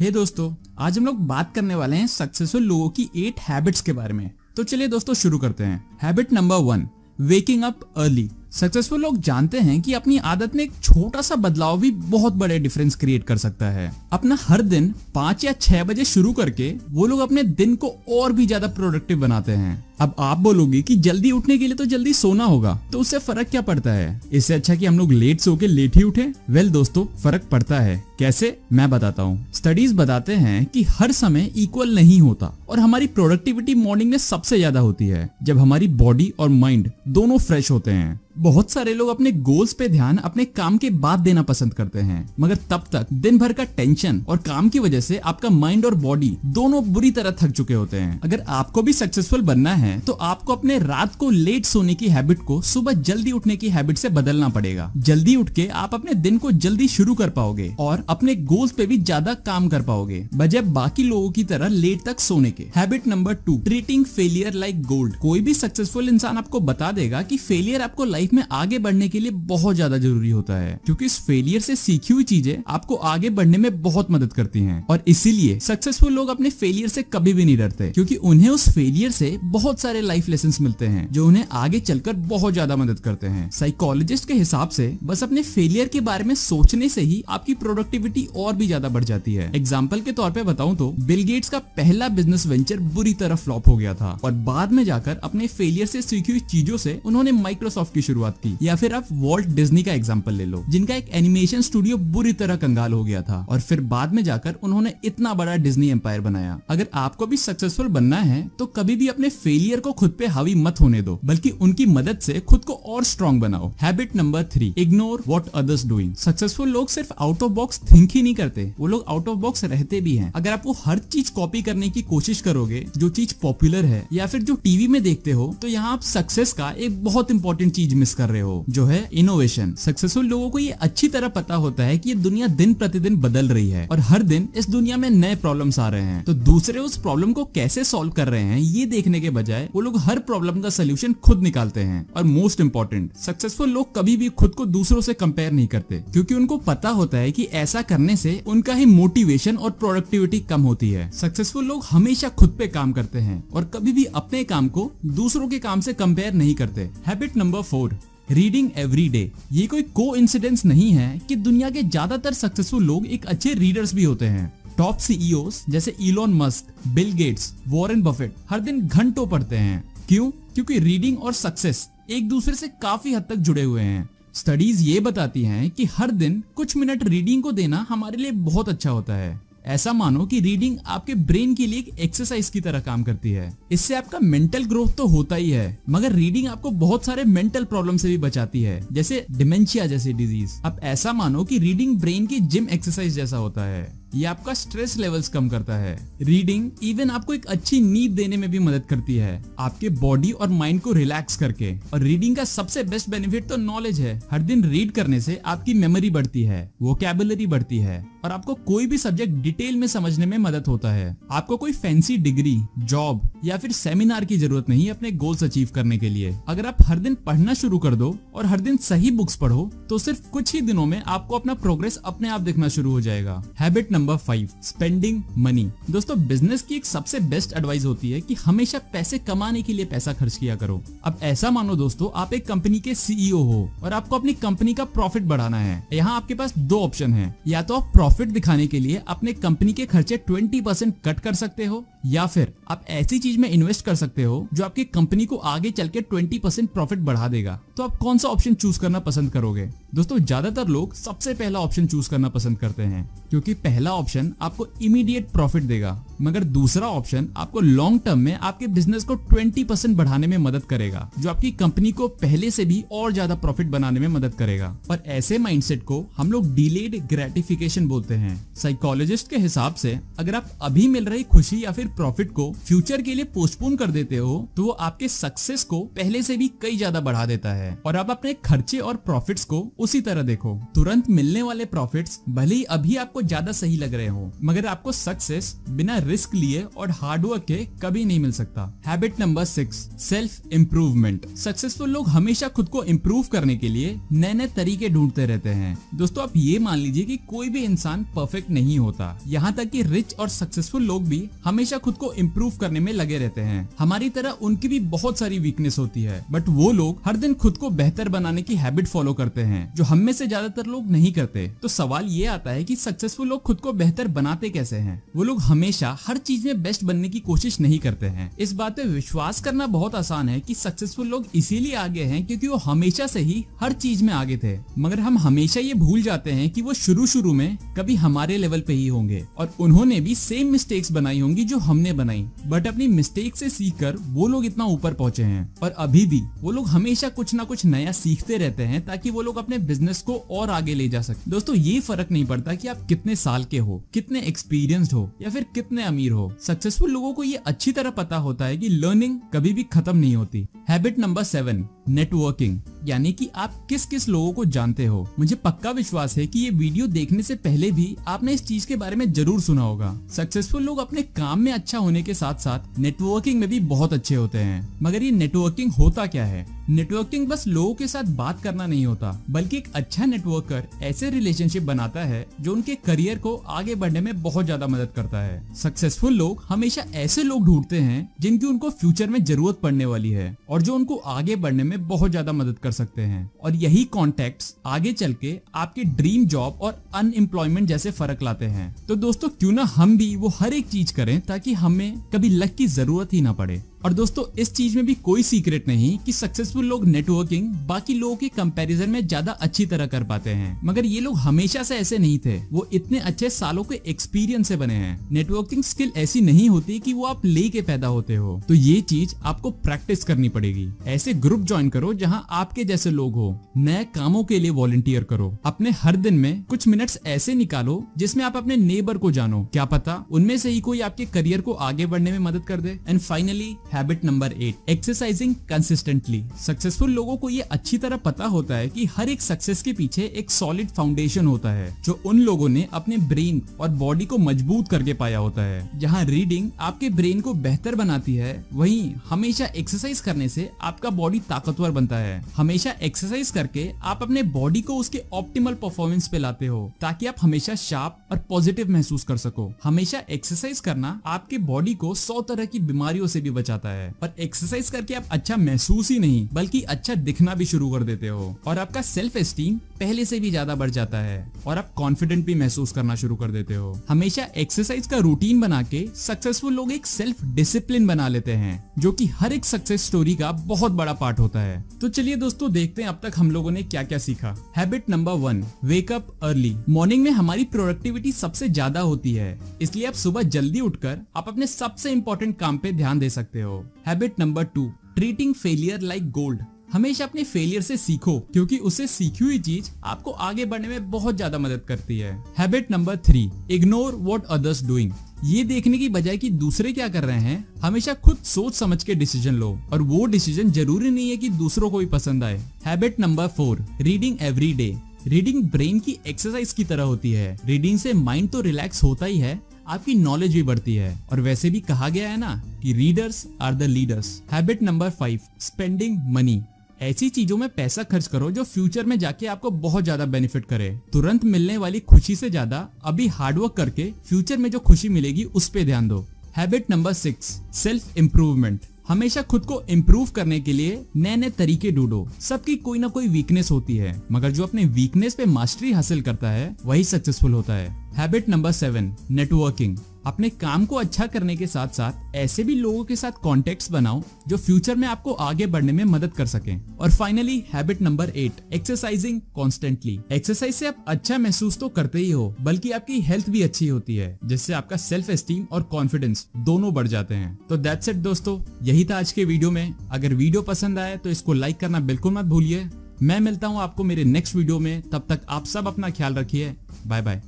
हे hey दोस्तों, आज हम लोग बात करने वाले हैं सक्सेसफुल लोगों की एट हैबिट्स के बारे में। तो चलिए दोस्तों, शुरू करते हैं। Habit number one waking up early successful लोग जानते हैं कि अपनी आदत में एक छोटा सा बदलाव भी बहुत बड़े डिफरेंस क्रिएट कर सकता है। अपना हर दिन पाँच या छह बजे शुरू करके वो लोग अपने दिन को और भी ज़्यादा प्रोडक्टिव बनाते हैं। अब आप बोलोगे कि जल्दी उठने के लिए तो जल्दी सोना होगा तो उससे फ़र्क क्या पड़ता है? इससे अच्छा कि हम लोग लेट सो के लेट ही उठे। वेल दोस्तों, फ़र्क पड़ता है। कैसे? मैं बताता हूँ। स्टडीज़ बताते हैं कि हर समय इक्वल नहीं होता और हमारी प्रोडक्टिविटी मॉर्निंग में सबसे ज़्यादा होती है, जब हमारी बॉडी और माइंड दोनों फ्रेश होते हैं। बहुत सारे लोग अपने गोल्स पे ध्यान अपने काम के बाद देना पसंद करते हैं, मगर तब तक दिन भर का टेंशन और काम की वजह से आपका माइंड और बॉडी दोनों बुरी तरह थक चुके होते हैं। अगर आपको भी सक्सेसफुल बनना है तो आपको अपने रात को लेट सोने की हैबिट को सुबह जल्दी उठने की हैबिट से बदलना पड़ेगा। जल्दी उठ के आप अपने दिन को जल्दी शुरू कर पाओगे और अपने गोल्स पे भी ज़्यादा काम कर पाओगे। बजाय बाकी लोगों की तरह लेट तक सोने के। Habit number two treating failure like gold कोई भी सक्सेसफुल इंसान आपको बता देगा की फेलियर आपको लाइफ में आगे बढ़ने के लिए बहुत ज़्यादा ज़रूरी होता है। क्योंकि इस फेलियर से सीखी हुई चीज़ें आपको आगे बढ़ने में बहुत मदद करती हैं। और इसीलिए सक्सेसफुल लोग अपने फेलियर से कभी भी नहीं डरते, क्योंकि उन्हें उस फेलियर से बहुत सारे लाइफ लेसन मिलते हैं, जो उन्हें आगे चलकर बहुत ज़्यादा मदद करते हैं। साइकोलॉजिस्ट के हिसाब से, बस अपने फेलियर के बारे में सोचने से ही आपकी प्रोडक्टिविटी और भी ज़्यादा बढ़ जाती है। एग्ज़ाम्पल के तौर पर बताऊँ तो बिल गेट्स का पहला बिज़नेस वेंचर बुरी तरह फ्लॉप हो गया था, और बाद में जाकर अपने फेलियर से सीखी हुई चीज़ों से उन्होंने माइक्रोसॉफ्ट की शुरुआत की। या फिर आप वॉल्ट डिज्नी का एग्ज़ाम्पल ले लो, जिनका एक एनिमेशन स्टूडियो बुरी तरह कंगाल हो गया था, और फिर बाद में जाकर उन्होंने इतना बड़ा डिज्नी एम्पायर बनाया। अगर आपको भी सक्सेसफुल बनना है तो कभी भी अपने फेलियर को खुद पे हावी मत होने दो, बल्कि उनकी मदद से खुद को और स्ट्रॉन्ग बनाओ। Habit number three ignore what others doing successful लोग सिर्फ़ आउट ऑफ़ बॉक्स थिंक ही नहीं करते, वो लोग आउट ऑफ़ बॉक्स रहते भी हैं। अगर आप वो हर चीज़ कॉपी करने की कोशिश करोगे, जो चीज़ पॉपुलर है, या फिर जो टीवी में देखते हो तो यहाँ आप सक्सेस का एक बहुत इंपॉर्टेंट चीज़ मिस कर रहे हो, जो है इनोवेशन सक्सेसफुल लोगों को ये अच्छी तरह पता होता है कि ये दुनिया दिन प्रतिदिन बदल रही है, और हर दिन इस दुनिया में नए प्रॉब्लम्स आ रहे हैं। तो दूसरे उस प्रॉब्लम को कैसे सॉल्व कर रहे हैं, ये देखने के बजाय वो लोग हर प्रॉब्लम का सोल्यूशन खुद निकालते हैं। और मोस्ट इम्पोर्टेंट सक्सेसफुल लोग कभी भी खुद को दूसरों से कंपेयर नहीं करते, क्योंकि उनको पता होता है कि ऐसा करने से उनका ही मोटिवेशन और प्रोडक्टिविटी कम होती है। सक्सेसफुल लोग हमेशा खुद पे काम करते हैं और कभी भी अपने काम को दूसरों के काम से कंपेयर नहीं करते। Habit number four reading every day ये कोई को नहीं है कि दुनिया के ज़्यादातर सक्सेसफुल लोग एक अच्छे रीडर्स भी होते हैं। टॉप सीईओ जैसे Elon Musk Bill Gates Warren Buffett हर दिन घंटों पढ़ते हैं। क्यों? क्योंकि रीडिंग और सक्सेस एक दूसरे से काफ़ी हद तक जुड़े हुए हैं। स्टडीज़ ये बताती हैं कि हर दिन कुछ मिनट रीडिंग को देना हमारे लिए बहुत अच्छा होता है। ऐसा मानो कि रीडिंग आपके ब्रेन के लिए एक एक्सरसाइज की तरह काम करती है। इससे आपका मेंटल ग्रोथ तो होता ही है, मगर रीडिंग आपको बहुत सारे मेंटल प्रॉब्लम से भी बचाती है, जैसे डिमेंशिया जैसी डिज़ीज़ अब ऐसा मानो कि रीडिंग ब्रेन की जिम एक्सरसाइज जैसा होता है। ये आपका स्ट्रेस लेवल्स कम करता है। रीडिंग इवन आपको एक अच्छी नींद देने में भी मदद करती है। आपके बॉडी और माइंड को रिलैक्स करके। और रीडिंग का सबसे बेस्ट बेनिफिट तो नॉलेज है। हर दिन रीड करने से आपकी मेमोरी बढ़ती है वो बढ़ती है। और आपको कोई भी सब्जेक्ट डिटेल में समझने में मदद होता है। आपको कोई फैंसी डिग्री जॉब या फिर सेमिनार की ज़रूरत नहीं अपने गोल्स अचीव करने के लिए। अगर आप हर दिन पढ़ना शुरू कर दो और हर दिन सही बुक्स पढ़ो तो सिर्फ़ कुछ ही दिनों में आपको अपना प्रोग्रेस अपने आप देखना शुरू हो जाएगा। Habit number five spending money दोस्तों बिज़नेस की एक सबसे बेस्ट एडवाइस होती है कि हमेशा पैसे कमाने के लिए पैसा खर्च किया करो। अब ऐसा मानो दोस्तों, आप एक कंपनी के सीईओ हो और आपको अपनी कंपनी का प्रॉफिट बढ़ाना है। यहाँ आपके पास दो ऑप्शन है। या तो आप प्रॉफिट दिखाने के लिए अपने कंपनी के खर्चे ट्वेंटी परसेंट कट कर सकते हो या फिर आप ऐसी चीज़ में इन्वेस्ट कर सकते हो जो आपकी कंपनी को आगे चल के ट्वेंटी परसेंट प्रॉफिट बढ़ा देगा। तो आप कौन सा ऑप्शन चूज़ करना पसंद करोगे? दोस्तों, ज़्यादातर लोग सबसे पहला ऑप्शन चूज़ करना पसंद करते हैं, क्योंकि पहला ऑप्शन आपको इमीडिएट प्रॉफिट देगा, मगर दूसरा ऑप्शन आपको लॉन्ग टर्म में आपके बिज़नेस को 20 परसेंट बढ़ाने में मदद करेगा, जो आपकी कंपनी को पहले से भी और ज़्यादा प्रॉफिट बनाने में मदद करेगा। और ऐसे माइंडसेट को हम लोग डिलेड ग्रेटिफिकेशन बोलते हैं। साइकोलॉजिस्ट के हिसाब से अगर आप अभी मिल रही खुशी या फिर प्रॉफिट को फ्यूचर के लिए पोस्टपोन कर देते हो तो वो आपके सक्सेस को पहले से भी कई ज़्यादा बढ़ा देता है। और आप अपने खर्चे और प्रॉफिट्स को उसी तरह देखो। तुरंत मिलने वाले प्रॉफिट्स भले ही अभी आपको ज़्यादा सही लग रहे हो, मगर आपको सक्सेस बिना रिस्क लिए और हार्डवर्क के कभी नहीं मिल सकता। Habit number six, self improvement. Successful लोग हमेशा खुद को इम्प्रूव करने के लिए नए नए तरीके ढूंढते रहते हैं। दोस्तों, आप ये मान लीजिए कि कोई भी इंसान परफेक्ट नहीं होता। यहाँ तक कि रिच और सक्सेसफुल लोग भी हमेशा खुद को इम्प्रूव करने में लगे रहते हैं। हमारी तरह उनकी भी बहुत सारी वीकनेस होती है बट वो लोग हर दिन खुद को बेहतर बनाने की हैबिट फॉलो करते हैं, जो हम में से ज़्यादातर लोग नहीं करते। तो सवाल ये आता है कि सक्सेसफुल लोग खुद को बेहतर बनाते कैसे हैं? वो लोग हमेशा हर चीज़ में बेस्ट बनने की कोशिश नहीं करते हैं। इस बात पे विश्वास करना बहुत आसान है कि सक्सेसफुल लोग इसीलिए आगे हैं क्योंकि वो हमेशा से ही हर चीज़ में आगे थे। मगर हम हमेशा ये भूल जाते हैं कि वो शुरू शुरू में कभी हमारे लेवल पे ही होंगे, और उन्होंने भी सेम मिस्टेक्स बनाई होंगी जो हमने बनाई। बट अपनी मिस्टेक से सीखकर वो लोग इतना ऊपर पहुँचे हैं। और अभी भी वो लोग हमेशा कुछ ना कुछ नया सीखते रहते हैं ताकि वो लोग अपने बिज़नेस को और आगे ले जा सके। दोस्तों, ये फ़र्क नहीं पड़ता कि आप कितने साल के हो, कितने एक्सपीरियंस्ड हो या फिर कितने अमीर हो। सक्सेसफुल लोगों को ये अच्छी तरह पता होता है की लर्निंग कभी भी खत्म नहीं होती। हैबिट नंबर सेवन नेटवर्किंग यानी कि आप किस किस लोगों को जानते हो? मुझे पक्का विश्वास है कि ये वीडियो देखने से पहले भी आपने इस चीज़ के बारे में ज़रूर सुना होगा। सक्सेसफुल लोग अपने काम में अच्छा होने के साथ साथ नेटवर्किंग में भी बहुत अच्छे होते हैं। मगर ये नेटवर्किंग होता क्या है? नेटवर्किंग बस लोगों के साथ बात करना नहीं होता, बल्कि एक अच्छा नेटवर्कर ऐसे रिलेशनशिप बनाता है जो उनके करियर को आगे बढ़ने में बहुत ज़्यादा मदद करता है। सक्सेसफुल लोग हमेशा ऐसे लोग ढूंढते हैं जिनकी उनको फ्यूचर में ज़रूरत पड़ने वाली है और जो उनको आगे बढ़ने में बहुत ज़्यादा मदद कर सकते हैं। और यही कॉन्टेक्ट आगे चल के आपके ड्रीम जॉब और अनएम्प्लॉयमेंट जैसे फ़र्क लाते हैं। तो दोस्तों, क्यों ना हम भी वो हर एक चीज़ करें ताकि हमें कभी लक की ज़रूरत ही ना पड़े। और दोस्तों, इस चीज़ में भी कोई सीक्रेट नहीं कि सक्सेसफुल लोग नेटवर्किंग बाकी लोगों के कंपैरिजन में ज़्यादा अच्छी तरह कर पाते हैं। मगर ये लोग हमेशा से ऐसे नहीं थे। वो इतने अच्छे सालों के एक्सपीरियंस से बने हैं। नेटवर्किंग स्किल ऐसी नहीं होती कि वो आप ले के पैदा होते हो। तो ये चीज़ आपको प्रैक्टिस करनी पड़ेगी। ऐसे ग्रुप ज्वाइन करो जहाँ आपके जैसे लोग हो। नए कामों के लिए वॉलंटियर करो। अपने हर दिन में कुछ मिनट्स ऐसे निकालो जिसमें आप अपने नेबर को जानो। क्या पता उनमें से ही कोई आपके करियर को आगे बढ़ने में मदद कर दे। And finally habit number eight exercising consistently successful लोगों को ये अच्छी तरह पता होता है कि हर एक सक्सेस के पीछे एक सॉलिड फाउंडेशन होता है, जो उन लोगों ने अपने ब्रेन और बॉडी को मज़बूत करके पाया होता है। जहाँ रीडिंग आपके ब्रेन को बेहतर बनाती है, वहीं हमेशा एक्सरसाइज करने से आपका बॉडी ताकतवर बनता है। हमेशा एक्सरसाइज करके आप अपने बॉडी को उसके ऑप्टिमल परफॉर्मेंस पे लाते हो, ताकि आप हमेशा शार्प और पॉजिटिव महसूस कर सको। हमेशा एक्सरसाइज करना आपके बॉडी को सौ तरह की बीमारियों से भी बचाता है। पर एक्सरसाइज करके आप अच्छा महसूस ही नहीं, बल्कि अच्छा दिखना भी शुरू कर देते हो। और आपका सेल्फ एस्टीम पहले से भी ज़्यादा बढ़ जाता है, और आप कॉन्फिडेंट भी महसूस करना शुरू कर देते हो। हमेशा एक्सरसाइज का रूटीन बना के सक्सेसफुल लोग एक सेल्फ डिसिप्लिन बना लेते हैं, जो कि हर एक सक्सेस स्टोरी का बहुत बड़ा पार्ट होता है। तो चलिए दोस्तों, देखते हैं अब तक हम लोगों ने क्या क्या सीखा habit number one wake up early morning में हमारी प्रोडक्टिविटी सबसे ज़्यादा होती है, इसलिए आप सुबह जल्दी उठकर आप अपने सबसे इंपॉर्टेंट काम पे ध्यान दे सकते हो। Habit number two treating failure like gold हमेशा अपने फेलियर से सीखो, क्योंकि उससे सीखी हुई चीज़ आपको आगे बढ़ने में बहुत ज़्यादा मदद करती है। Habit number three ignore what others doing ये देखने की बजाय कि दूसरे क्या कर रहे हैं, हमेशा खुद सोच समझ के डिसीज़न लो, और वो डिसीज़न ज़रूरी नहीं है कि दूसरों को भी पसंद आए। Habit number four reading every day reading brain की एक्सरसाइज की तरह होती है। रीडिंग से माइंड तो रिलैक्स होता ही है आपकी नॉलेज भी बढ़ती है। और वैसे भी कहा गया है ना कि readers are the leaders habit number five spending money ऐसी चीज़ों में पैसा खर्च करो जो फ्यूचर में जाके आपको बहुत ज़्यादा बेनिफिट करे। तुरंत मिलने वाली खुशी से ज़्यादा अभी हार्डवर्क करके फ्यूचर में जो खुशी मिलेगी उस पर ध्यान दो। Habit number six self improvement हमेशा खुद को इम्प्रूव करने के लिए नए नए तरीके ढूंढो। सबकी कोई ना कोई वीकनेस होती है, मगर जो अपने वीकनेस पे मास्टरी हासिल करता है, वही सक्सेसफुल होता है। हैबिट नंबर सेवन नेटवर्किंग अपने काम को अच्छा करने के साथ साथ ऐसे भी लोगों के साथ कॉन्टेक्ट बनाओ जो फ्यूचर में आपको आगे बढ़ने में मदद कर सके। और finally habit number eight exercising constantly exercise से आप अच्छा महसूस तो करते ही हो, बल्कि आपकी हेल्थ भी अच्छी होती है, जिससे आपका सेल्फ एस्टीम और कॉन्फिडेंस दोनों बढ़ जाते हैं। तो दैट्स इट दोस्तों, यही था आज के वीडियो में। अगर वीडियो पसंद आए तो इसको लाइक करना बिल्कुल मत भूलिए। मैं मिलता हूँ आपको मेरे नेक्स्ट वीडियो में। तब तक आप सब अपना ख्याल रखिए। Bye bye